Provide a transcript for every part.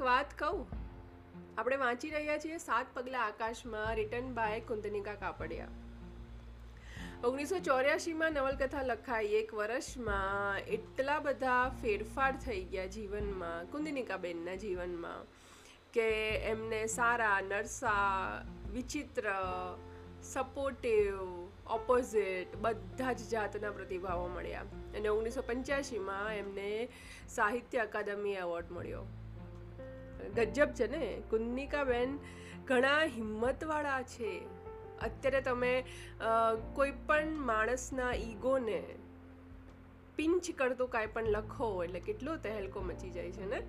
વાત કહું? આપણે વાંચી રહ્યા છીએ સાત પગલા આકાશમાં રિટર્ન બાય કુંદનિકા કાપડિયા. ઓગણીસો ચોર્યાસીમાં નવલકથા લખાઈ. એક વર્ષમાં એટલા બધા ફેરફાર થઈ ગયા જીવનમાં, કુંદનિકાબેનના જીવનમાં, કે એમને સારા, નરસા, વિચિત્ર સપોર્ટિવ ઓપોઝિટ બધા જ જાતના પ્રતિભાવો મળ્યા. અને ઓગણીસો પંચ્યાસીમાં એમને સાહિત્ય અકાદમી એવોર્ડ મળ્યો. ગજબ છે ને? કુંદનિકાબેન ઘણા હિંમતવાળા છે. અત્યારે તમે કોઈ પણ માણસના ઈગોને પિંચ કરતું કાંઈ પણ લખો એટલે કેટલો તહેલકો મચી જાય છે ને?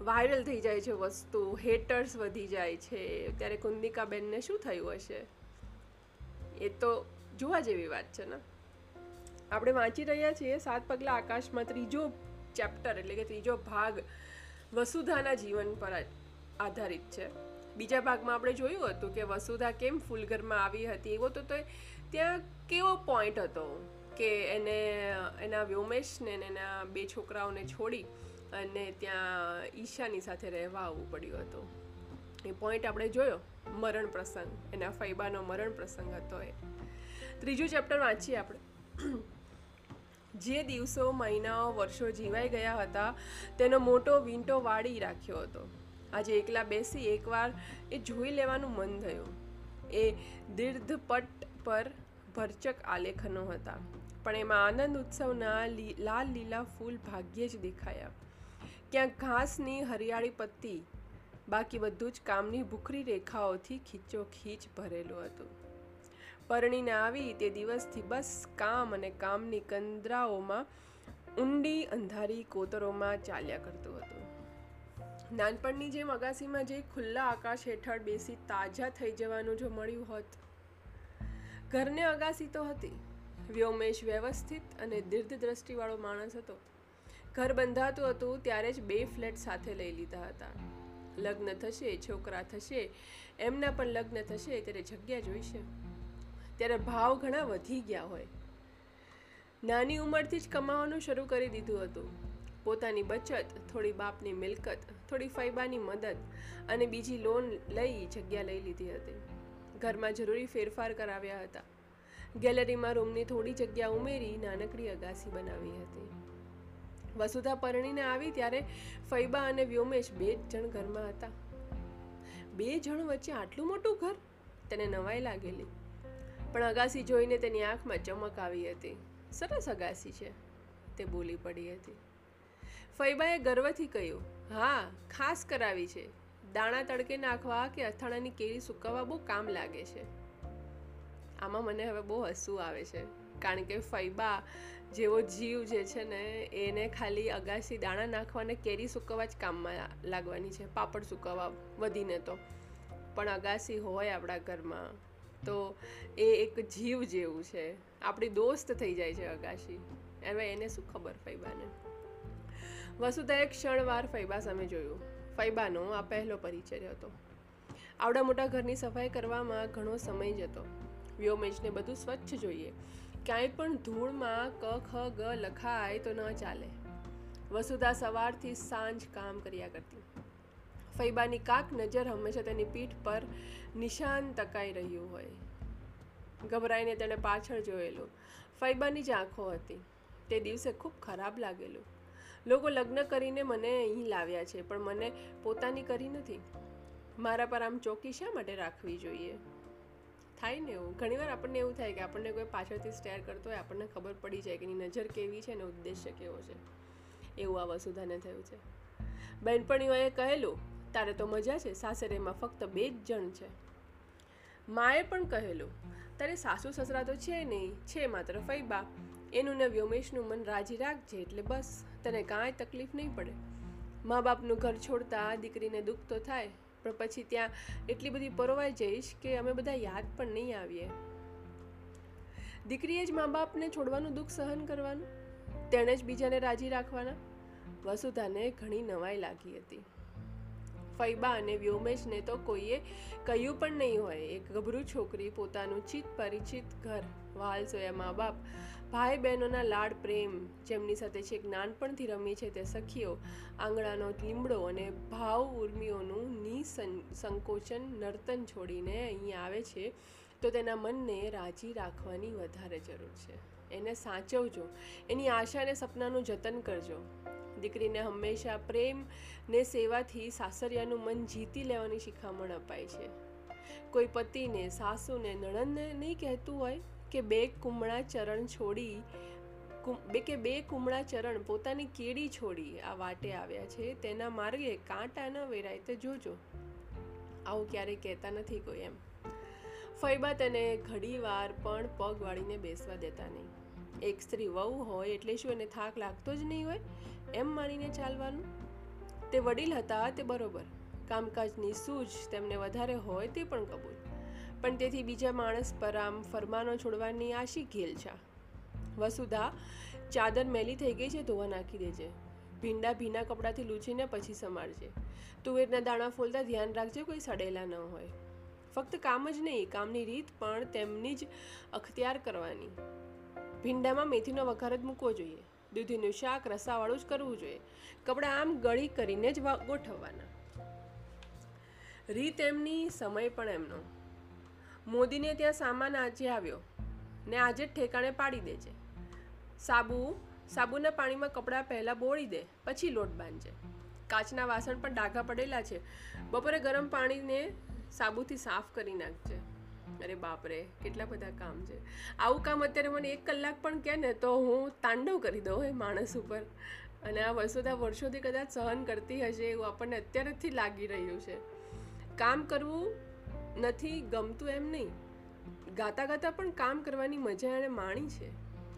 વાયરલ થઈ જાય છે વસ્તુ હેટર્સ વધી જાય છે. ત્યારે કુંદિકાબેનને શું થયું હશે? એ તો જોવા જેવી વાત છે ને? આપણે વાંચી રહ્યા છીએ સાત પગલા આકાશમાં ત્રીજો ચેપ્ટર એટલે કે ત્રીજો ભાગ. વસુધાના જીવન પર આધારિત છે. બીજા ભાગમાં આપણે જોયું હતું કે વસુધા કેમ ફૂલઘરમાં આવી હતી. એવો તો ત્યાં કેવો પોઈન્ટ હતો કે એને, એના વ્યોમેશને એના બે છોકરાઓને છોડી અને ત્યાં ઈશાની સાથે રહેવા આવવું પડ્યું હતું. એ પોઈન્ટ આપણે જોયો, મરણ પ્રસંગ. એના ફૈબાનો મરણ પ્રસંગ હતો એ. ત્રીજું ચેપ્ટર વાંચીએ આપણે. જે દિવસો, મહિનાઓ, વર્ષો જીવાઈ ગયા હતા, તેનો મોટો વીંટો વાળી રાખ્યો હતો. આજે એકલા બેસી એકવાર એ જોઈ લેવાનું મન થયું. એ દીર્ઘપટ પર ભરચક આલેખનો હતા. પણ એમાં આનંદ ઉત્સવના લાલ લીલા ફૂલ ભાગ્યે જ દેખાયા. ક્યાંક ઘાસની હરિયાળી પત્તી, બાકી બધું જ કામની ભૂખરી રેખાઓથી ખીચોખીચ ભરેલું હતું. પરણીને આવી તે દિવસથી બસ કામ અને કામની કંદરાઓમાં ઊંડી અંધારી કોતરોમાં ચાલ્યા કરતું હતું. નાનપણની જેમ અગાસીમાં જે ખુલ્લા આકાશ હેઠળ બેસી તાજા થઈ જવાનું જો મળ્યું હોત. ઘરને અગાસી તો હતી. વ્યોમેશ વ્યવસ્થિત અને દીર્ઘ દ્રષ્ટિવાળો માણસ હતો. ઘર બંધાતું હતું ત્યારે જ બે ફ્લેટ સાથે લઈ લીધા હતા. લગ્ન થશે, છોકરા થશે, એમના પણ લગ્ન થશે, ત્યારે જગ્યા જોઈશે. ત્યારે ભાવ ઘણા વધી ગયા હોય. નાની ઉંમરથી જ કમાવાનું શરૂ કરી દીધું હતું. પોતાની બચત, થોડી બાપની મિલકત, થોડી ફૈબાની મદદ અને બીજી લોન લઈ જગ્યા લઈ લીધી હતી. ઘરમાં જરૂરી ફેરફાર કરાવ્યા હતા. ગેલેરીમાં રૂમની થોડી જગ્યા ઉમેરી નાનકડી અગાસી બનાવી હતી. વસુધા પરણીને આવી ત્યારે ફૈબા અને વ્યોમેશ બે જ જણ ઘરમાં હતા. બે જણ વચ્ચે આટલું મોટું ઘર? તેને નવાઈ લાગેલી. પણ અગાસી જોઈને તેની આંખમાં ચમક આવી હતી. સરસ અગાસી છે, તે બોલી પડી હતી. ફૈબાએ ગર્વથી કહ્યું, હા, ખાસ કરાવી છે. દાણા તડકે નાખવા કે અથાણાની કેરી સુકવવા બહુ કામ લાગે છે. આમાં મને હવે બહુ હસવું આવે છે, કારણ કે ફૈબા જેવો જીવ જે છે ને, એને ખાલી અગાસી દાણા નાખવા અને કેરી સુકવવા જ કામમાં લાગવાની છે, પાપડ સુકવવા વધીને તો. પણ અગાસી હોય આપણા ઘરમાં. તો એ એક જીવ જેવું છે. આપણી દોસ્ત થઈ જાય છે અગાશી. હવે એને શું ખબર ફૈબાને વસુધાએ ક્ષણવાર ફૈબા સામે જોયું. ફૈબાનો આ પહેલો પરિચય હતો. આવડા મોટા ઘરની સફાઈ કરવામાં ઘણો સમય જતો. વ્યોમેજને બધું સ્વચ્છ જોઈએ. ક્યાંય પણ ધૂળમાં ક, ખ, ગ લખાય તો ન ચાલે. વસુધા સવારથી સાંજ કામ કર્યા કરતી. ફૈબાની કાક નજર હંમેશા તેની પીઠ પર નિશાન તકાઈ રહ્યું હોય. ગભરાઈને તેણે પાછળ જોયેલું. ફૈબાની જ આંખો હતી. તે દિવસે ખૂબ ખરાબ લાગેલું. લોકો લગ્ન કરીને મને અહીં લાવ્યા છે, પણ મને પોતાની કરી નથી. મારા પર આમ ચોકી શા માટે રાખવી જોઈએ? થાય ને એવું. ઘણીવાર આપણને એવું થાય કે આપણને કોઈ પાછળથી સ્ટેર કરતો હોય, આપણને ખબર પડી જાય કે એની નજર કેવી છે ને ઉદ્દેશ્ય કેવો છે. એવું આ વસુધાને થયું છે. બહેનપણીઓએ કહેલું તારે તો મજા છે, સાસરેમાં ફક્ત બે જ જણ છે. માએ પણ કહેલું, તારે સાસુ સસરા તો છે નહીં, છે માત્ર ફૈબા એનું ને વ્યોમેશનું મન રાજી રાખજે એટલે બસ, તને કાંઈ તકલીફ નહીં પડે. મા બાપનું ઘર છોડતા દીકરીને દુઃખ તો થાય, પણ પછી ત્યાં એટલી બધી પરોવાઈ જઈશ કે અમે બધા યાદ પણ નહીં આવીએ. દીકરીએ જ મા બાપને છોડવાનું દુઃખ સહન કરવાનું, તેણે જ બીજાને રાજી રાખવાના. વસુધાને ઘણી નવાઈ લાગી હતી. ફૈબા અને વ્યોમેશને તો કોઈએ કહ્યું પણ નહીં હોય. એક ગભરું છોકરી પોતાનું ચિત પરિચિત ઘર, વાલ સોયા મા બાપ, ભાઈ બહેનોના લાડ પ્રેમ, જેમની સાથે છેક નાનપણથી રમી છે તે સખીઓ, આંગણાનો લીમડો અને ભાવ ઉર્મિઓનું નિસંકોચન નર્તન છોડીને અહીં આવે છે, તો તેના મનને રાજી રાખવાની વધારે જરૂર છે. એને સાચવજો. એની આશા અને સપનાનું જતન કરજો. દીકરીને હંમેશા પ્રેમ ને સેવાથી, સાસરિયાનું મન જીતી લેવાની શિખામણ અપાય છે. કોઈ પતિને, સાસુને, નણંદને નહીં કહેતું હોય કે બે કુમળા ચરણ છોડી બે કે બે કુમળા ચરણ પોતાની કેડી છોડી આ વાટે આવ્યા છે, તેના માર્ગે કાંટા ન વેરાય તે જોજો. આવું ક્યારેય કહેતા નથી કોઈ એમ. ફૈબા તેને ઘડીવાર પણ પગ વાળીને બેસવા દેતા નહીં. એક સ્ત્રી વહુ હોય એટલે શું એને થાક લાગતો જ નહીં હોય? એમ માનીને ચાલવાનું? તે વડીલ હતા તે બરોબર. કામકાજની સૂઝ તેમને વધારે હોય તે પણ કબૂલ. પણ તેથી બીજા માણસ પર આમ ફરમાનો છોડવાની આશી ઘેલ છે. વસુધા, ચાદર મેલી થઈ ગઈ છે, ધોવા નાખી દેજે. ભીંડા ભીના કપડાંથી લૂછીને પછી સમારજે. તુવેરના દાણા ફોલતા ધ્યાન રાખજે, કોઈ સડેલા ન હોય. ફક્ત કામ જ નહીં, કામની રીત પણ તેમની જ અખતિયાર કરવાની. ભીંડામાં મેથીનો વઘાર જ મૂકવો જોઈએ. દૂધીનું શાક, રસાવાળું જ કરવું જોઈએ. કપડાં આમ ગળી કરીને જ ગોઠવવાના. રીત એમની, સમય પણ એમનો. મોદીને ત્યાં સામાન આજે આવ્યો ને આજે જ ઠેકાણે પાડી દેજે સાબુ, સાબુના પાણીમાં કપડાં પહેલાં બોળી દે, પછી લોટ બાંધજે. કાચના વાસણ પણ ડાઘા પડેલા છે. બપોરે ગરમ પાણીને સાબુથી સાફ કરી નાખજે. અરે બાપરે, કેટલા બધા કામ છે. આવું કામ અત્યારે મને એક કલાક પણ કહે ને તો હું તાંડવ કરી દઉં એ માણસ ઉપર. અને આ વસુધા વર્ષોથી કદાચ સહન કરતી હશે એવું આપણને અત્યારેથી લાગી રહ્યું છે. કામ કરવું નથી ગમતું એમ નહીં. ગાતા ગાતા પણ કામ કરવાની મજા એણે માણી છે.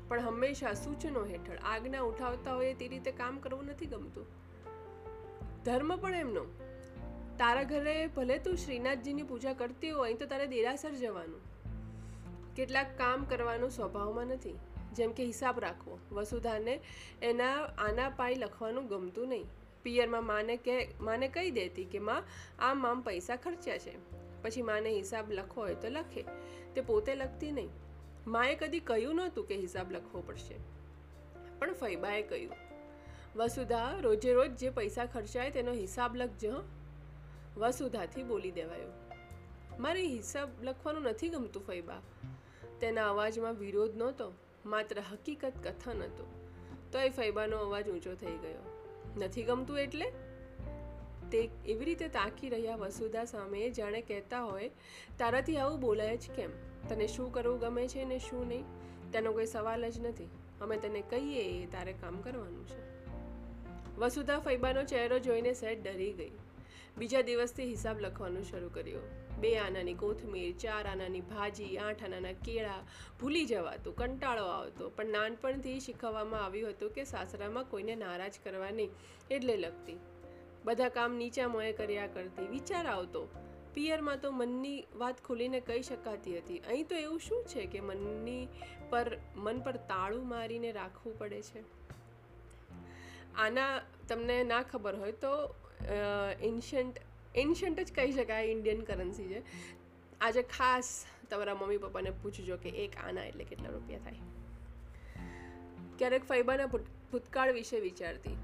પણ હંમેશા સૂચનો હેઠળ, આજ્ઞા ઉઠાવતા હોય તે રીતે કામ કરવું નથી ગમતું. ધર્મ પણ એમનો. તારા ઘરે ભલે તું શ્રીનાથજીની પૂજા કરતી હોય, તો તારે દેરાસર જવાનું. કેટલાક કામ કરવાનું સ્વભાવમાં નથી. જેમ કે હિસાબ રાખવો. વસુધાને એના આના પાઈ લખવાનું ગમતું નહીં. પિયરમાં માને કે, માને કહી દેતી કે, માં, આમ આમ પૈસા ખર્ચ્યા છે. પછી માને હિસાબ લખવો હોય તો લખે. તે પોતે લખતી નહીં. માએ કદી કહ્યું નહોતું કે હિસાબ લખવો પડશે. પણ ફૈબાએ કહ્યું, વસુધા, રોજે રોજ જે પૈસા ખર્ચાય તેનો હિસાબ લખજો, હં." વસુધાથી બોલી દેવાયું. મારે હિસાબ લખવાનું નથી ગમતું ફૈબા તેના અવાજમાં વિરોધ નહોતો, માત્ર હકીકત કથન હતો. તોય ફૈબાનો અવાજ ઊંચો થઈ ગયો. નથી ગમતું એટલે? તે એવી રીતે તાકી રહ્યા વસુધા સામે જાણે કહેતા હોય, તારાથી આવું બોલાય જ કેમ? તને શું કરવું ગમે છે ને શું નહીં? તેનો કોઈ સવાલ જ નથી. અમે તને કહીએ એ તારે કામ કરવાનું છે. વસુધા ફૈબાનો ચહેરો જોઈને સેટ ડરી ગઈ. બીજા દિવસથી હિસાબ લખવાનું શરૂ કર્યો. બે આનાની કોથમીર, ચાર આનાની ભાજી, આઠ આનાના કેળા, ભૂલી જવાતું, કંટાળો આવતો. પણ નાનપણથી શીખવવામાં આવ્યું હતું કે સાસરામાં કોઈને નારાજ કરવા નહીં, એટલે લખતી. બધા કામ નીચા મોએ કર્યા કરતી. વિચાર આવતો, પિયરમાં તો મનની વાત ખુલીને કહી શકાતી હતી. અહીં તો એવું શું છે કે મનની પર, મન પર તાળું મારીને રાખવું પડે છે? આના તમને ના ખબર હોય તો એન્શન્ટ એન્શિયન્ટ જ કહી શકાય ઇન્ડિયન કરન્સી છે. આજે ખાસ તમારા મમ્મી પપ્પાને પૂછજો કે એક આના એટલે કેટલા રૂપિયા થાય. ક્યારેક ફૈબાના ભૂત- ભૂતકાળ વિશે વિચારતી.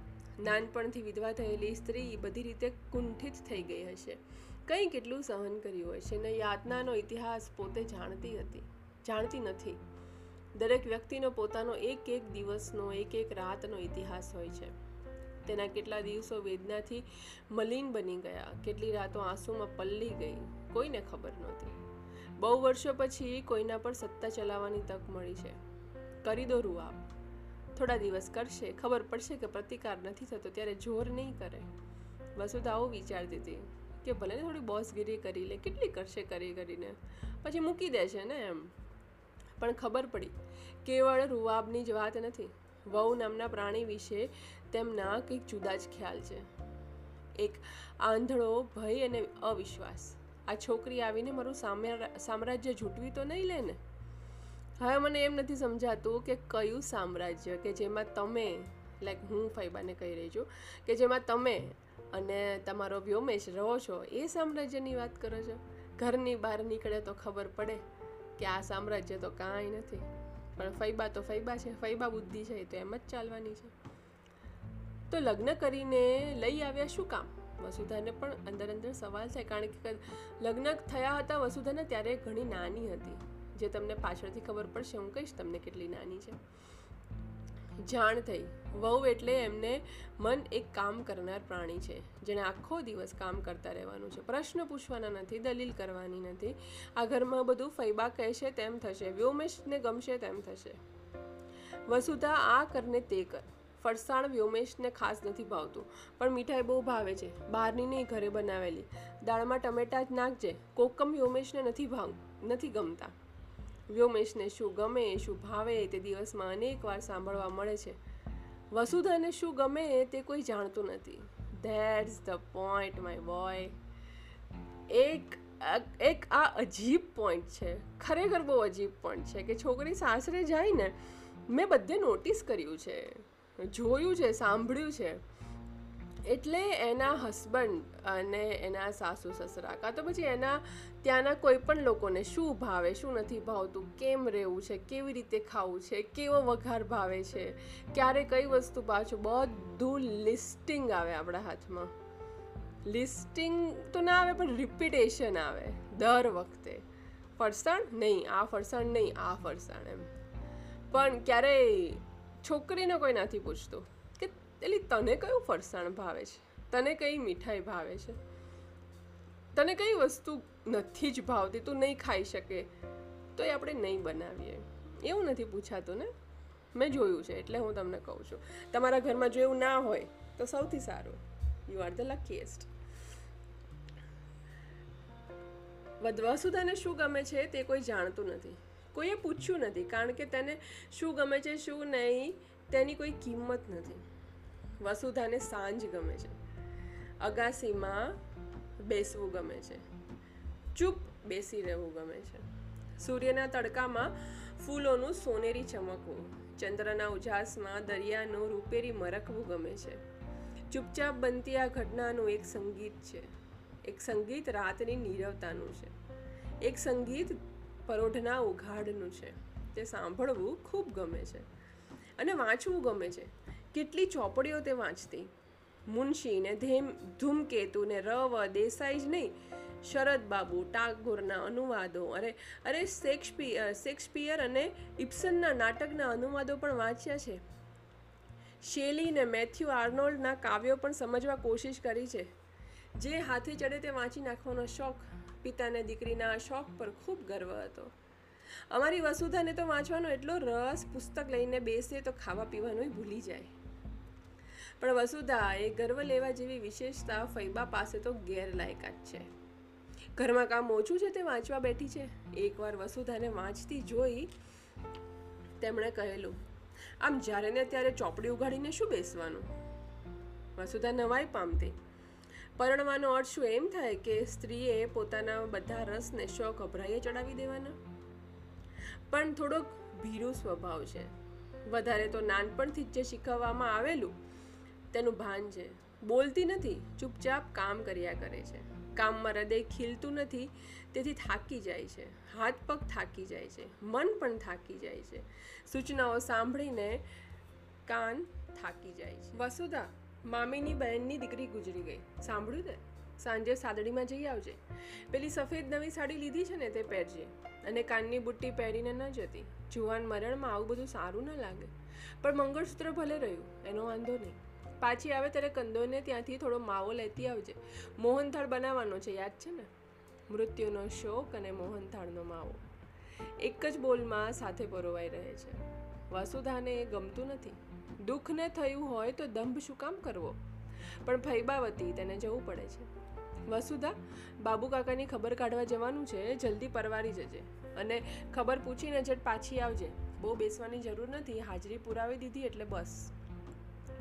નાનપણથી વિધવા થયેલી સ્ત્રી બધી રીતે કુંઠિત થઈ ગઈ હશે. કંઈ કેટલું સહન કર્યું હશે ને યાતનાનો ઇતિહાસ પોતે જાણતી હતી. જાણતી નથી. દરેક વ્યક્તિનો પોતાનો એક એક દિવસનો, એક એક રાતનો ઇતિહાસ હોય છે. તેના કેટલા દિવસો વેદનાથી મલિન બની ગયા. કેટલી રાતો આંસુમાં પલ્લી ગઈ. કોઈને ખબર નહોતી. બહુ વર્ષો પછી કોઈના પર સત્તા ચલાવવાની તક મળી છે. કરી દો રૂઆબ. થોડા દિવસ કરશે. ખબર પડશે કે પ્રતિકાર નથી થતો, ત્યારે જોર નહીં કરે. વસુધા આવું વિચારતી હતી કે ભલે ને થોડી બોસગીરી કરી લે, કેટલી કરશે કરી કરીને. પછી મૂકી દેશે ને એમ. પણ ખબર પડી. કેવળ રૂવાબની જ વાત નથી. વહુ નામના પ્રાણી વિશે તેમના કંઈક જુદા જ ખ્યાલ છે. એક આંધળો, ભય અને અવિશ્વાસ. આ છોકરી આવીને મારું સામ્રા- સામ્રાજ્ય ઝૂંટવી તો નહીં લે ને? હવે મને એમ નથી સમજાતું કે કયું સામ્રાજ્ય કે જેમાં તમે લાઈક હું ફૈબાને કહી રહી છું, કે જેમાં તમે અને તમારો વ્યોમેશ રહો છો, એ સામ્રાજ્યની વાત કરો છો? ઘરની બહાર નીકળે તો ખબર પડે કે આ સામ્રાજ્ય તો કાંઈ નથી. પણ ફૈબા તો ફૈબા છે ફૈબા બુદ્ધિ છે તો એમ જ ચાલવાની છે. તો લગ્ન કરીને લઈ આવ્યા શું કામ? વસુધાને પણ અંદર અંદર સવાલ છે કારણ કે લગ્ન થયા હતા વસુધાને ત્યારે ઘણી નાની હતી. જે તમને પાછળથી ખબર પડશે, હું કહીશ તમને કેટલી નાની છે. જાણ થઈ. વહુ એટલે એમને મન એક કામ કરનાર પ્રાણી છે, જેણે આખો દિવસ કામ કરતા રહેવાનું છે. પ્રશ્ન પૂછવાના નથી, દલીલ કરવાની નથી. આ ઘરમાં બધું ફૈબા કહેશે તેમ થશે, વ્યોમેશને ગમશે તેમ થશે. વસુધા આ કરને તે કર. ફરસાણ વ્યોમેશને ખાસ નથી ભાવતું, પણ મીઠાઈ બહુ ભાવે છે. બહારની નહીં, ઘરે બનાવેલી. દાળમાં ટમેટા જ નાખજે. કોકમ વ્યોમેશને નથી ભાવ, નથી ગમતા. વ્યોમેશને શું ગમે, શું ભાવે, તે દિવસમાં અનેક વાર સાંભળવા મળે છે. વસુધાને શું ગમે, તે કોઈ જાણતું નથી. That's the point my boy એક એક આ અજીબ પોઈન્ટ છે. ખરેખર બહુ અજીબ પોઈન્ટ છે કે છોકરી સાસરે જાય ને, મેં બધે નોટિસ કર્યું છે. જોયું છે, સાંભળ્યું છે. એટલે એના હસબન્ડ અને એના સાસુ સસરા કાં તો પછી એના ત્યાંના કોઈ પણ લોકોને શું ભાવે, શું નથી ભાવતું, કેમ રહેવું છે, કેવી રીતે ખાવું છે, કેવો વઘાર ભાવે છે, ક્યારે કઈ વસ્તુ પાછું, બધું લિસ્ટિંગ આવે આપણા હાથમાં. લિસ્ટિંગ તો ના આવે, પણ રિપીટેશન આવે, દર વખતે. ફરસાણ નહીં, આ ફરસાણ નહીં, આ ફરસાણ એમ. પણ ક્યારેય છોકરીને કોઈ નથી પૂછતું કે એટલે તને કયું ફરસાણ ભાવે છે? તને કઈ મીઠાઈ ભાવે છે? તને કઈ વસ્તુ નથી જ ભાવતી, તું નહીં ખાઈ શકે તો એ આપણે નહીં બનાવીએ. એવું નથી પૂછાતું ને? મેં જોયું છે, એટલે હું તમને કહું છું. તમારા ઘરમાં જો એવું ના હોય, તો સૌથી સારું. યુ આર ધ લકીએસ્ટ વસુધાને શું ગમે છે તે કોઈ જાણતું નથી. કોઈએ પૂછ્યું નથી, કારણ કે તેને શું ગમે છે, શું નહીં, તેની કોઈ કિંમત નથી. વસુધાને સાંજ ગમે છે. અગાસીમાં બેસવું ગમે છે. ચૂપ બેસી રહેવું ગમે છે. સૂર્યના તડકામાં ફૂલોનું સોનેરી ચમકવું, ચંદ્રના ઉજાસમાં દરિયાનું રૂપેરી મરકવું ગમે છે. ચૂપચાપ બનતી આ ઘટનાનું એક સંગીત છે. એક સંગીત રાતની નીરવતાનું છે. એક સંગીત પરોઢના ઉઘાડનું છે. તે સાંભળવું ખૂબ ગમે છે. અને વાંચવું ગમે છે. કેટલી ચોપડીઓ તે વાંચતી. મુનશી ને ધેમ ધૂમકેતુ ને રવ દેસાઈ જ નહીં. શરદ બાબુ, ટાગોરના અનુવાદો. અરે અરે શેક્સપિયર શેક્સપિયર અને ઇપ્સનના નાટકના અનુવાદો પણ વાંચ્યા છે. શેલી ને મેથ્યુ આર્નોલ્ડના કાવ્યો પણ સમજવા કોશિશ કરી છે. જે હાથી ચડે તે વાંચી નાખવાનો શોખ પિતાને દીકરીના આ શોખ પર ખૂબ ગર્વ હતો. અમારી વસુધાને તો વાંચવાનો એટલો રસ પુસ્તક લઈને બેસે તો ખાવા પીવાનું ભૂલી જાય. પણ વસુધા, એ ગર્વ લેવા જેવી વિશેષતા ફૈબા પાસે તો ગેરલાયકાત છે. ઘરમાં કામ ઓછું છે તે વાંચવા બેઠી છે? એકવાર વસુધાને વાંચતી જોઈ તેમણે કહેલું, આમ જ્યારે ને ત્યારે ચોપડી ઉગાડીને શું બેસવાનું? વસુધા નવાઈ પામતી પરણવાનો અર્થ શું? એમ થાય કે સ્ત્રીએ પોતાના બધા રસને શોખ, અભરાઈએ ચડાવી દેવાના? પણ થોડોક ભીરું સ્વભાવ છે. વધારે તો નાનપણથી જ જે શીખવવામાં આવેલું, તેનું ભાન છે. બોલતી નથી, ચૂપચાપ કામ કર્યા કરે છે. કામમાં હૃદય ખીલતું નથી, તેથી થાકી જાય છે. હાથ પગ થાકી જાય છે. મન પણ થાકી જાય છે. સૂચનાઓ સાંભળીને કાન થાકી જાય છે. વસુધા મામીની બહેનની દીકરી ગુજરી ગઈ. સાંભળ્યું તે? સાંજે સાદડીમાં જઈ આવજે. પેલી સફેદ નવી સાડી લીધી છે ને તે પહેરજે. અને કાનની બુટ્ટી પહેરીને ન જતી. જુવાન મરણમાં આવું બધું સારું ન લાગે. પણ મંગળસૂત્ર ભલે રહ્યું, એનો વાંધો નહીં. પાછી આવે ત્યારે કંદોને ત્યાંથી થોડો માવો લેતી આવજે. મોહનથાળ બનાવવાનો છે, યાદ છે ને? મૃત્યુનો શોક અને મોહનથાળનો માવો. એક જ બોલમાં સાથે પરોવાઈ રહે છે. વાસુધાને ગમતું નથી. દુઃખને થયું હોય તો દંભ શું કામ કરવો? પણ ફૈબાવતી તેને જવું પડે છે. વસુધા બાબુ કાકાની ખબર કાઢવા જવાનું છે, જલ્દી પરવારી જજે. અને ખબર પૂછીને જટ પાછી આવજે. બહુ બેસવાની જરૂર નથી, હાજરી પુરાવી દીધી એટલે બસ.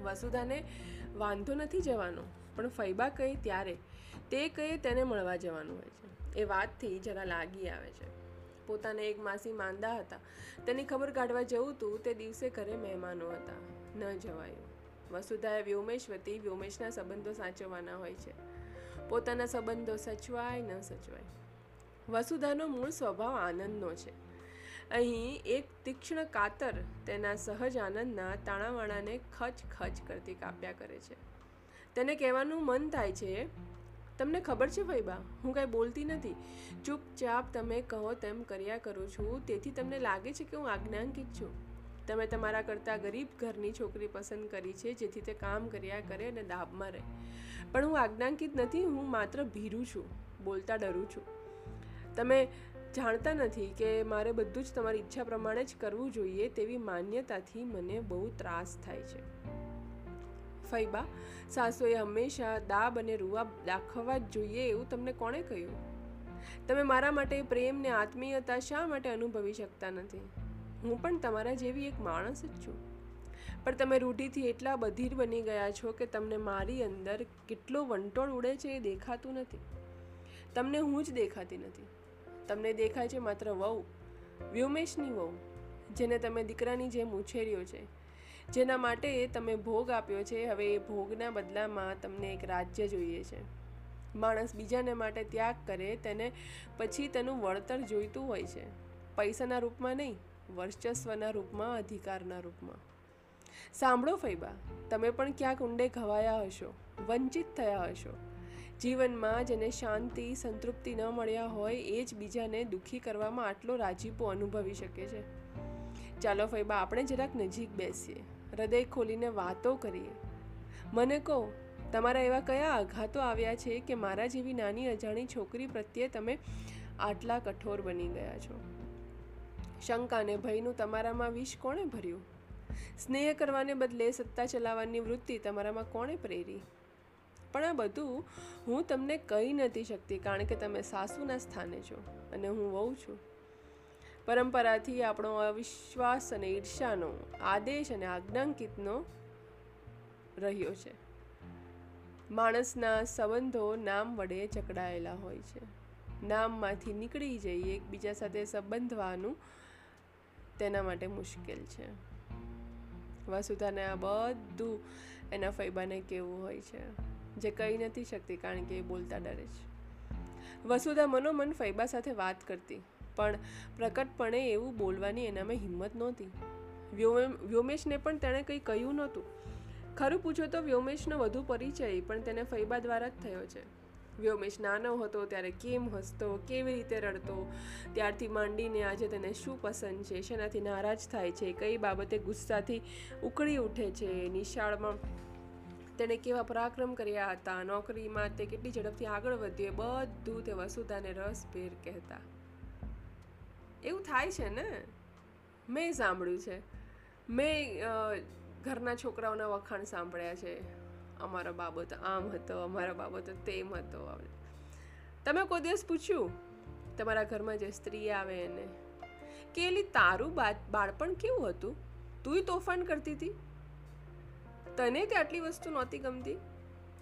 વસુધાને વાંધો નથી જવાનો, પણ ફૈબા કહે ત્યારે. તે કહે તેને મળવા જવાનું હોય છે. એ વાતથી જરા લાગી આવે છે. પોતાને એક માસી માંદા હતા. તેની ખબર કાઢવા જવું હતું તે દિવસે ઘરે મહેમાનો હતા. ન જવાયું. વસુધાએ વ્યોમેશવતી વ્યોમેશના સંબંધો સાચવવાના હોય છે. પોતાના સંબંધો સચવાય ન સચવાય. વસુધાનો મૂળ સ્વભાવ આનંદનો છે. અહીં એક તીક્ષ્ણ કાતર તેના સહજ આનંદના તાણાવાણાને ખચ ખચ કરતી કાપ્યા કરે છે. તેને કહેવાનું મન થાય છે, તમને ખબર છે ફૈબા હું કાંઈ બોલતી નથી. ચૂપચાપ તમે કહો તેમ કર્યા કરું છું, તેથી તમને લાગે છે કે હું આજ્ઞાંકિત છું. તમે તમારા કરતાં ગરીબ ઘરની છોકરી પસંદ કરી છે, જેથી તે કામ કર્યા કરે અને દાબમાં રહે. પણ હું આજ્ઞાંકિત નથી, હું માત્ર ભીરું છું, બોલતા ડરું છું. તમે જાણતા નથી કે મારે બધું જ તમારી ઈચ્છા પ્રમાણે જ કરવું જોઈએ તેવી માન્યતાથી મને બહુ ત્રાસ થાય છે. ફૈબા, સાસુએ હંમેશા દાબ અને રૂવા દાખવવા જ જોઈએ એવું તમને કોણે કહ્યું? તમે મારા માટે પ્રેમ ને આત્મીયતા શા માટે અનુભવી શકતા નથી? હું પણ તમારા જેવી એક માણસ જ છું. પણ તમે રૂઢિથી એટલા બધીર બની ગયા છો કે તમને મારી અંદર કેટલો વંટોળ ઉડે છે એ દેખાતું નથી. તમને હું જ દેખાતી નથી. તમને દેખાય છે માત્ર વહુ, વ્યોમેશની વહુ, જેને તમે દીકરાની જેમ ઉછેર્યો છે. જેના માટે તમે ભોગ આપ્યો છે, હવે એ ભોગના બદલામાં તમને એક રાજ્ય જોઈએ છે. માણસ બીજાને માટે ત્યાગ કરે, તેને પછી તેનું વળતર જોઈતું હોય છે. પૈસાના રૂપમાં નહીં વર્ચસ્વના રૂપમાં, અધિકારના રૂપમાં. સાંભળો ફૈબા, તમે પણ ક્યાંક ઊંડે ઘવાયા હશો, વંચિત થયા હશો. જીવનમાં જેને શાંતિ, સંતૃપ્તિ ન મળ્યા હોય, એ જ બીજાને દુઃખી કરવામાં આટલો રાજીપો અનુભવી શકે છે. ચાલો ફૈબા, આપણે જરાક નજીક બેસીએ, હૃદય ખોલીને વાતો કરીએ. મને કહો, તમારા એવા કયા આઘાતો આવ્યા છે કે મારા જેવી નાની અજાણી છોકરી પ્રત્યે તમે આટલા કઠોર બની ગયા છો? શંકા અને ભયનું તમારામાં વિષ કોણે ભર્યું? સ્નેહ કરવાને બદલે સત્તા ચલાવવાની વૃત્તિ તમારામાં કોણે પ્રેરી? પણ આ બધું હું તમને કહી નથી શકતી, કારણ કે તમે સાસુના સ્થાને છો અને હું વહુ છું. પરંપરાથી આપણો અવિશ્વાસ અને ઈર્ષાનો આદેશ અને આજ્ઞાંકિતનો રહ્યો છે. માણસના સંબંધો નામ વડે જકડાયેલા હોય છે. નામમાંથી નીકળી જઈ એકબીજા સાથે સંબંધવાનું તેના માટે મુશ્કેલ છે. વસુધાને આ બધું એના ફૈબાને કેવું હોય છે, જે કહી નથી શકતી કારણ કે એ બોલતા ડરે છે. વસુધા મનોમન ફૈબા સાથે વાત કરતી, પણ પ્રકટપણે એવું બોલવાની એનામાં હિંમત નહોતી. વ્યોમેશને પણ તેણે કંઈ કહ્યું નહોતું. ખરું પૂછો તો વ્યોમેશનો વધુ પરિચય, પણ તેને ફૈબા દ્વારા જ થયો છે. વ્યોમેશ નાનો હતો ત્યારે કેમ હસતો, કેવી રીતે રડતો, ત્યારથી માંડીને આજે તેને શું પસંદ છે, શેનાથી નારાજ થાય છે, કઈ બાબતે ગુસ્સાથી ઉકળી ઉઠે છે, નિશાળમાં તેણે કેવા પરાક્રમ કર્યા હતા, નોકરીમાં તે કેટલી ઝડપથી આગળ વધ્યો બધું તે વસુધાને રસભેર કહેતા. એવું થાય છે ને? મેં સાંભળ્યું છે. મેં ઘરના છોકરાઓના વખાણ સાંભળ્યા છે. અમારો બાબત આમ હતો, અમારો બાબત તેમ હતો. તમે કોઈ દિવસ પૂછ્યું, તમારા ઘરમાં જે સ્ત્રી આવે એને, કે એલી તારું બાળપણ કેવું હતું? તુંય તોફાન કરતી હતી? તને તે આટલી વસ્તુ નહોતી ગમતી?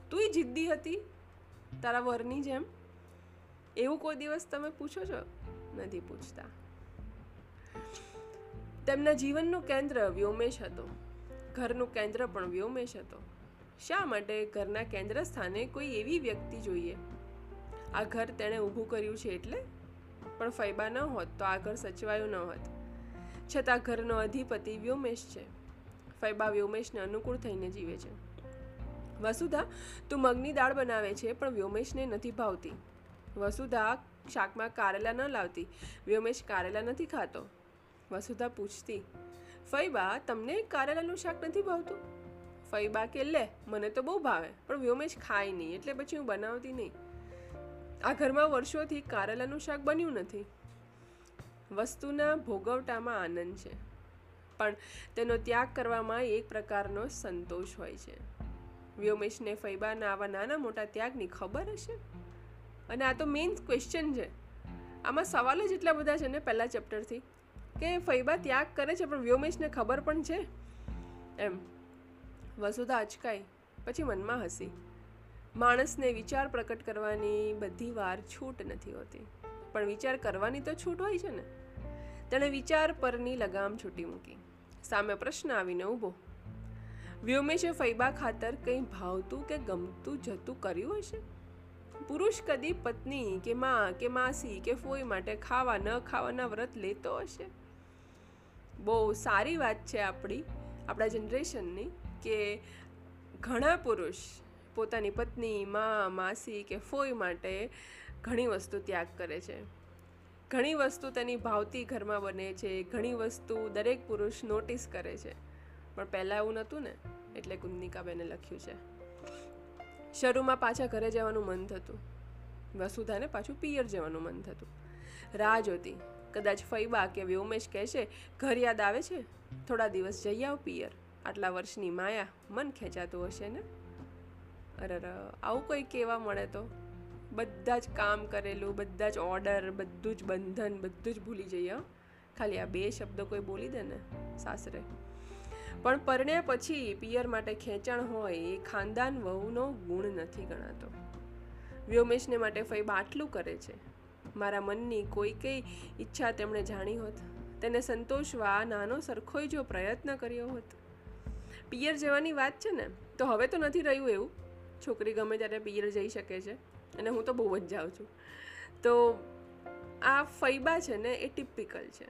તુંય જિદ્દી હતી? તારા વરની જેમ? એવું કોઈ દિવસ તમે પૂછો છો? નથી પૂછતા. તેમના જીવનનું કેન્દ્ર વ્યોમેશ હતો. ઘરનું કેન્દ્ર પણ વ્યોમેશ હતો. શા માટે ઘરના કેન્દ્ર સ્થાને કોઈ એવી વ્યક્તિ જોઈએ? આ ઘર તેણે ઊભું કર્યું છે એટલે? પણ ફૈબા ન હોત તો આ ઘર સચવાયું ન હોત. છતાં ઘરનો અધિપતિ વ્યોમેશ છે. ફૈબા વ્યોમેશને અનુકૂળ થઈને જીવે છે. વસુધા, તું મગની દાળ બનાવે છે, પણ વ્યોમેશને નથી ભાવતી. વસુધા, શાકમાં કારેલા ન લાવતી. વ્યોમેશ કારેલા નથી ખાતો. વસુધા પૂછતી, ફૈબા, તમને કારેલાનું શાક નથી ભાવતું? ફૈબા કે લે, મને તો બહુ ભાવે, પણ વ્યોમેશ ખાય નહીં, એટલે પછી હું બનાવતી નહીં. આ ઘરમાં વર્ષોથી કારેલાનું શાક બન્યું નથી. વસ્તુના ભોગવટામાં આનંદ છે, પણ તેનો ત્યાગ કરવામાં એક પ્રકારનો સંતોષ હોય છે. વ્યોમેશને ફૈબાના આવા નાના મોટા ત્યાગની ખબર હશે? અને આ તો મેઇન ક્વેશ્ચન છે. આમાં સવાલ જ એટલા બધા છે ને પહેલાં ચેપ્ટરથી કે ફૈબા ત્યાગ કરે છે, પણ વ્યોમેશને ખબર પણ છે? એમ. વસુધા અચકાઈ, પછી મનમાં હસી. માણસને વિચાર પ્રકટ કરવાની બધી વાર છૂટ નથી હોતી. પણ વિચાર કરવાની તો છૂટ હોય છે ને? તેણે વિચાર પરની લગામ છૂટી મૂકી. સામે પ્રશ્ન આવીને ઊભો. વ્યોમેશે ફૈબા ખાતર કંઈ ભાવતું કે ગમતું જતું કર્યું હશે? પુરુષ કદી પત્ની કે મા કે માસી કે ફોઈ માટે ખાવા ન ખાવાના વ્રત લેતો હશે? બહુ સારી વાત છે આપણી, આપણા જનરેશનની. કે ઘણા પુરુષ પોતાની પત્ની, મા, માસી કે ફોઈ માટે ઘણી વસ્તુ ત્યાગ કરે છે. ઘણી વસ્તુ તેની ભાવતી ઘરમાં બને છે, ઘણી વસ્તુ દરેક પુરુષ નોટિસ કરે છે. પણ પહેલાં એવું નહોતું ને, એટલે કુંદનિકાબેને લખ્યું છે. શરૂમાં પાછા ઘરે જવાનું મન થતું. વસુધાને પાછું પિયર જવાનું મન થતું. રાહ જોતી. કદાચ ફૈબા કે વ્યોમેશ કહેશે, ઘર યાદ આવે છે? થોડા દિવસ જઈ આવ પિયર. આટલા વર્ષની માયા મન ખેંચાતું હશે ને? અરર, આવું કોઈ કહેવા મળે તો? બધા જ કામ કરેલું, બધા જ ઓર્ડર બધું જ બંધન, બધું જ ભૂલી જઈએ ખાલી આ બે શબ્દો કોઈ બોલી દે ને, સાસરે. પણ પરણ્યા પછી પિયર માટે ખેંચાણ હોય એ ખાનદાન વહુનો ગુણ નથી ગણાતો. વ્યોમેશને માટે ફૈબા આટલું કરે છે. મારા મનની કોઈ કઈ ઈચ્છા તેમણે જાણી હોત. તેને સંતોષવા નાનો સરખોય જો પ્રયત્ન કર્યો હોત. પિયર જવાની વાત છે ને, તો હવે તો નથી રહ્યું એવું. છોકરી ગમે ત્યારે પિયર જઈ શકે છે, અને હું તો બહુ જ જાઉં છું. તો આ ફૈબા છે ને, એ ટિપિકલ છે.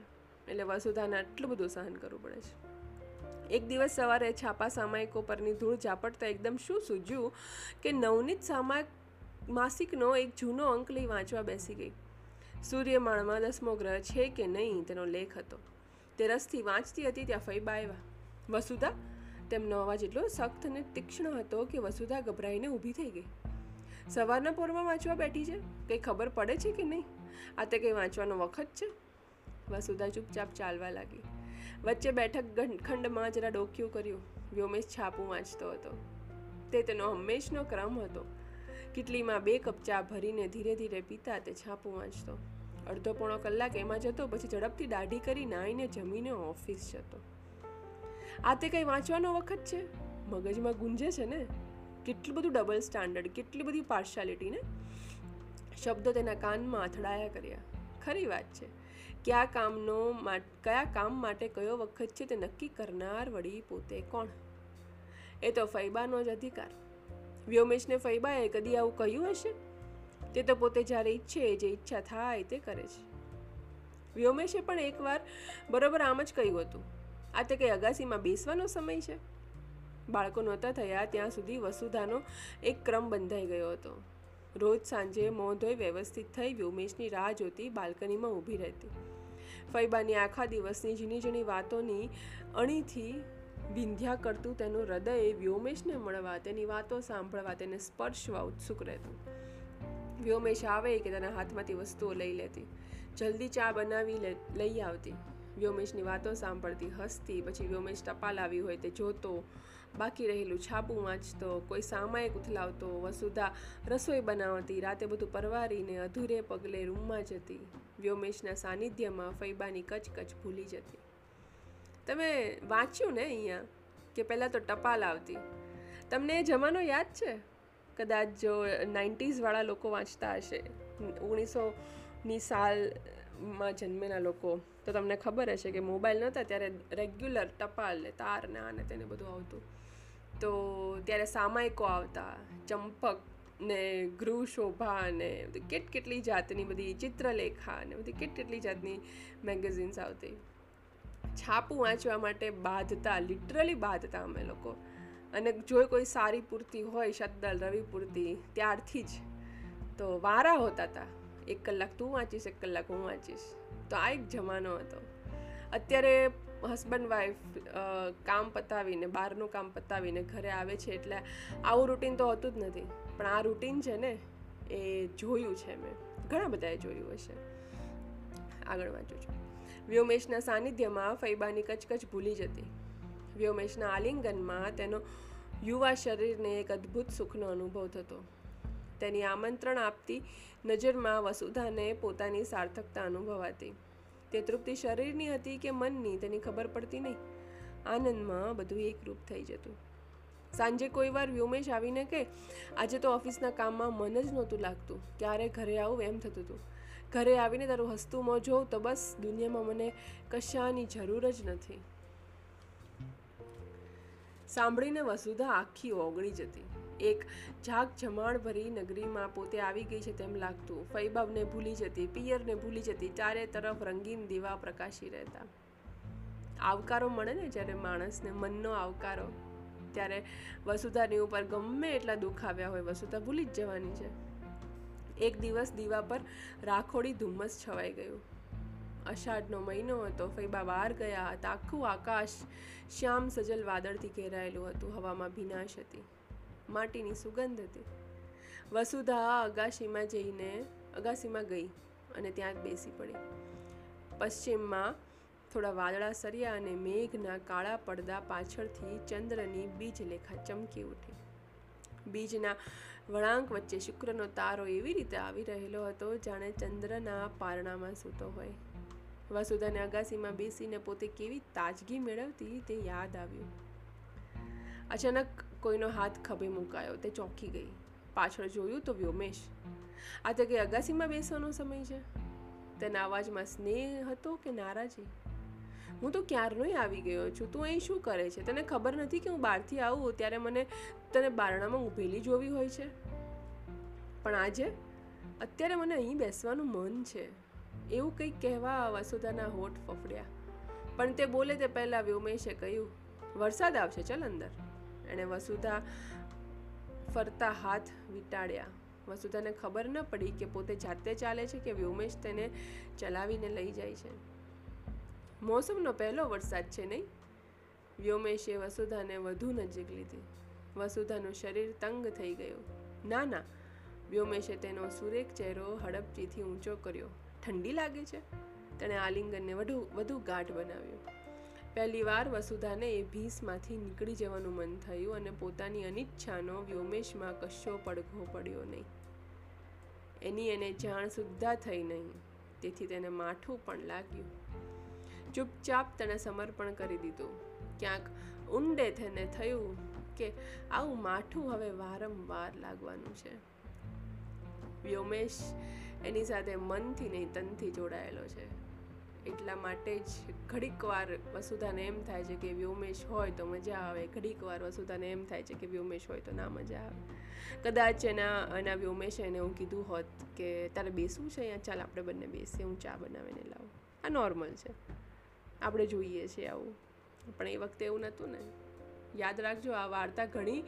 એટલે વસુધાને આટલું બધું સહન કરવું પડે છે. એક દિવસ સવારે છાપા સામાયિકો પરની ધૂળ ઝાપટતા એકદમ શું સૂજ્યું કે નવનીત સામાયિક માસિકનો એક જૂનો અંક લઈ વાંચવા બેસી ગઈ. સૂર્યમાળમાં દસમો ગ્રહ છે કે નહીં તેનો લેખ હતો. તે રસથી વાંચતી હતી ત્યાં ફૈબા આવ્યા. વસુધા તેમનો અવાજ એટલો સખ્ત અને તીક્ષ્ણ હતો કે વસુધા ગભરાઈને ઊભી થઈ ગઈ. સવારના પોરમાં વાંચવા બેઠી છે? કંઈ ખબર પડે છે કે નહીં? આ તે કંઈ વાંચવાનો વખત છે? વસુધા ચૂપચાપ ચાલવા લાગી. વચ્ચે બેઠક ખંડમાં જરા ડોક્યું કર્યું. વ્યોમેશ છાપું વાંચતો હતો. તે તેનો હંમેશનો ક્રમ હતો. કિટલીમાં બે કપ ચા ભરીને ધીરે ધીરે પીતા તે છાપું વાંચતો. અડધો પોણો કલાક એમાં જતો, પછી ઝડપથી દાઢી કરી નાહીને જમીને ઓફિસ જતો. આ તે કંઈ વાંચવાનો વખત છે? મગજમાં ગુંજે છે ને? કેટલું બધું ડબલ સ્ટાન્ડર્ડ કેટલી બધી પાર્શિયાલિટી ને? શબ્દો તેના કાનમાં અથડાયા કર્યા. ખરી વાત છે. કયા કામનો કયા કામ માટે કયો વખત છે તે નક્કી કરનાર વળી પોતે કોણ? એ તો ફૈબાનો જ અધિકાર. વ્યોમેશને ફૈબાએ કદી આવું કહ્યું હશે? તે તો પોતે જ્યારે ઈચ્છે, જે ઈચ્છા થાય તે કરે છે. વ્યોમેશે પણ એકવાર બરોબર આમ જ કહ્યું હતું. આ તે કંઈ અગાસીમાં બેસવાનો સમય છે? બાળકો નહોતા થયા, ત્યાં સુધી વસુધાનો એક ક્રમ બંધાઈ ગયો હતો. રોજ સાંજે મોં ધોઈ વ્યવસ્થિત થઈ વ્યોમેશની રાહ જોતી બાલ્કનીમાં ઊભી રહેતી. ફૈબાની આખા દિવસની ઝીણી ઝીણી વાતોની અણીથી વિંધ્યા કરતું તેનું હૃદય વ્યોમેશને મળવા, તેની વાતો સાંભળવા, તેને સ્પર્શવા ઉત્સુક રહેતું. વ્યોમેશ આવે કે તેના હાથમાંથી વસ્તુઓ લઈ લેતી. જલ્દી ચા બનાવી લઈ આવતી. વ્યોમેશની વાતો સાંભળતી હસતી, પછી વ્યોમેશ ટપાલ આવી હોય તે જોતો, બાકી રહેલું છાપું વાંચતો, કોઈ સામાયિક ઉથલાવતો, વસુધા રસોઈ બનાવતી, રાતે બધું પરવારીને અધૂરે પગલે રૂમમાં જતી. વ્યોમેશના સાનિધ્યમાં ફૈબાની કચ કચ ભૂલી જતી. તમે વાંચ્યું ને અહીંયા? કે પહેલાં તો ટપાલ આવતી? તમને એ જમાનો યાદ છે? કદાચ જો નાઇન્ટીઝવાળા લોકો વાંચતા હશે. ઓગણીસોની સાલમાં જન્મેલા લોકો તો તમને ખબર હશે કે મોબાઈલ નહોતા ત્યારે રેગ્યુલર ટપાલ ને તાર ને આને તેને બધું આવતું. તો ત્યારે સામાયિકો આવતા, ચંપક ને ગૃહ શોભા ને કેટ કેટલી જાતની બધી ચિત્રલેખા ને બધી કેટ કેટલી જાતની મેગેઝિન્સ આવતી. છાપું વાંચવા માટે બાંધતા લિટરલી બાંધતા અમે લોકો. અને જો કોઈ સારી પૂર્તિ હોય શબ્દલ રવિ પૂર્તિ, ત્યારથી જ. તો વારા હોતા હતા એક કલાક તું વાંચીશ, એક કલાક હું વાંચીશ. તો આ એક જમાનો હતો. અત્યારે હસબન્ડ વાઈફ કામ પતાવીને, બહારનું કામ પતાવીને ઘરે આવે છે એટલે આવું રૂટીન તો હોતું જ નથી. પણ આ રૂટીન છે ને, એ જોયું છે મેં. ઘણા બધાએ જોયું હશે. આગળ વાંચું છું. વ્યોમેશના સાનિધ્યમાં ફૈબાની કચકચ ભૂલી જતી. વ્યોમેશના આલિંગનમાં તેનો યુવા શરીરને એક અદ્ભુત સુખનો અનુભવ થતો. તેની આમંત્રણ આપતી નજરમાં વસુધાને પોતાની સાર્થકતા અનુભવાતી. તે તૃપ્તિ શરીરની હતી કે મનની તેની ખબર પડતી નહીં. આનંદમાં બધું એકરૂપ થઈ જતું. સાંજે કોઈ વાર વ્યોમેશ આવીને કે આજે તો ઓફિસના કામમાં મન જ નહોતું લાગતું. ક્યારે ઘરે આવું એમ થતું હતું. ઘરે આવીને તારું હસતું મોં જોઉં તો બસ દુનિયામાં મને કશાની જરૂર જ નથી. સાંભળીને વસુધા આખી ઓગળી જતી. એક ઝાક જમાણ ભરી નગરીમાં પોતે આવી ગઈ છે તેમ લાગતું. ફૈબાબને ભૂલી જતી, પિયરને ભૂલી જતી, ચારે તરફ રંગીન દીવા પ્રકાશી રહેતા. આવકારો મળે ને જ્યારે માણસને મનનો આવકારો. ત્યારે વસુધાની ઉપર ગમે એટલા દુઃખ આવ્યા હોય, વસુધા ભૂલી જ જવાની છે. એક દિવસ દીવા પર રાખોડી ધુમ્મસ છવાઈ ગયું. અષાઢનો મહિનો હતો, ફૈબા બહાર ગયા હતા. આખું આકાશ શ્યામ સજલ વાદળથી ઘેરાયેલું હતું, હવામાં ભીનાશ હતી. માટીની સુગંધ હતી. વસુધા અગાશીમાં જઈને અગાશીમાં ગઈ અને ત્યાં જ બેસી પડી. પશ્ચિમમાં થોડા વાદળા સર્યા અને મેઘના કાળા પડદા પાછળથી ચંદ્રની બીજ લેખા ચમકી ઉઠી. બીજના વળાંક વચ્ચે શુક્રનો તારો એવી રીતે આવી રહેલો હતો જાણે ચંદ્રના પારણામાં સૂતો હોય. વસુધાને અગાસીમાં બેસીને પોતે કેવી તાજગી મેળવતી તે યાદ આવ્યું. અચાનક કોઈનો હાથ ખભે મુકાયો, તે ચોંકી ગઈ. પાછળ જોયું તો વ્યોમેશ. આ તો કે અગાસીમાં બેસવાનો સમય છે. તેના અવાજમાં સ્નેહ હતો કે નારાજી? હું તો ક્યારનોય આવી ગયો છું? તું અહીં શું કરે છે? તને ખબર નથી કે હું બહારથી આવું? ત્યારે મને તને બારણામાં ઊભેલી જોવી હોય છે? પણ આજે અત્યારે મને અહીં બેસવાનું મન છે. એવું કંઈક કહેવા વસુધાના હોઠ ફફડ્યા. પણ તે બોલે તે પહેલાં વ્યોમેશે કહ્યું, વરસાદ આવશે, ચલ અંદર. એણે વસુધા ફરતા હાથ વીંટાળ્યા વસુધાને ખબર ન પડી કે પોતે જાતે ચાલે છે કે વ્યોમેશ તેને ચલાવીને લઈ જાય છે. મોસમનો પહેલો વરસાદ છે નહીં? વ્યોમેશે વસુધાને વધુ નજીક લીધી. વસુધાનું શરીર તંગ થઈ ગયું. ના ના, વ્યોમેશે તેનો સુરેખ ચહેરો હડપચીથી ઊંચો કર્યો. ઠંડી લાગે છે? તેણે આલિંગનને વધુ વધુ ગાઢ બનાવ્યું. પહેલીવાર વસુધાને એ ભીસમાંથી નીકળી જવાનું મન થયું અને પોતાની અનિચ્છાનો વ્યોમેશમાં કશો પડઘો પડ્યો નહીં. એની એને જાણ સુદ્ધા થઈ નહીં, તેથી તેને માઠું પણ લાગ્યું. ચૂપચાપ તેણે સમર્પણ કરી દીધું. ક્યાંક ઊંડે તેને થયું કે આવું માઠું હવે વારંવાર લાગવાનું છે. વ્યોમેશ એની સાથે મનથી નહીં તનથી જોડાયેલો છે. એટલા માટે જ ઘડીક વાર વસુધાને એમ થાય છે કે વ્યોમેશ હોય તો મજા આવે. ઘડીક વાર વસુધાને એમ થાય છે કે વ્યોમેશ હોય તો ના મજા આવે. કદાચ એના એના વ્યોમેશે એને હું કીધું હોત કે તારે બેસવું છે અહીંયા? ચાલ આપણે બંને બેસીએ, હું ચા બનાવીને લાવું. આ નોર્મલ છે. આપણે જોઈએ છીએ આવું. પણ એ વખતે એવું નહોતું ને. યાદ રાખજો, આ વાર્તા ઘણી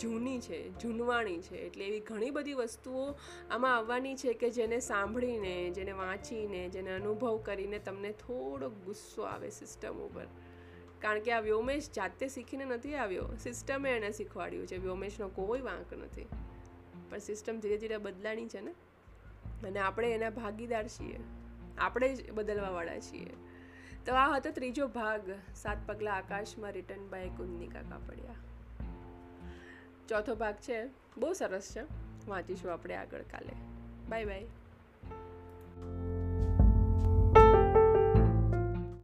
જૂની છે, જૂનવાણી છે. એટલે એવી ઘણી બધી વસ્તુઓ આમાં આવવાની છે કે જેને સાંભળીને, જેને વાંચીને, જેને અનુભવ કરીને તમને થોડો ગુસ્સો આવે સિસ્ટમ ઉપર. કારણ કે આ વ્યોમેશ જાતે શીખીને નથી આવ્યો. સિસ્ટમે એને શીખવાડ્યું છે. વ્યોમેશનો કોઈ વાંક નથી. પણ સિસ્ટમ ધીરે ધીરે બદલાણી છે ને? અને આપણે એના ભાગીદાર છીએ. આપણે જ બદલવાવાળા છીએ. તો આ હતો ત્રીજો ભાગ. સાત પગલા આકાશમાં રિટર્ન બાય કુંદનિકા કાપડિયા. ચોથો ભાગ છે. બહુ સરસ છે. વાંચીશું આપણે આગળ કાલે. Bye bye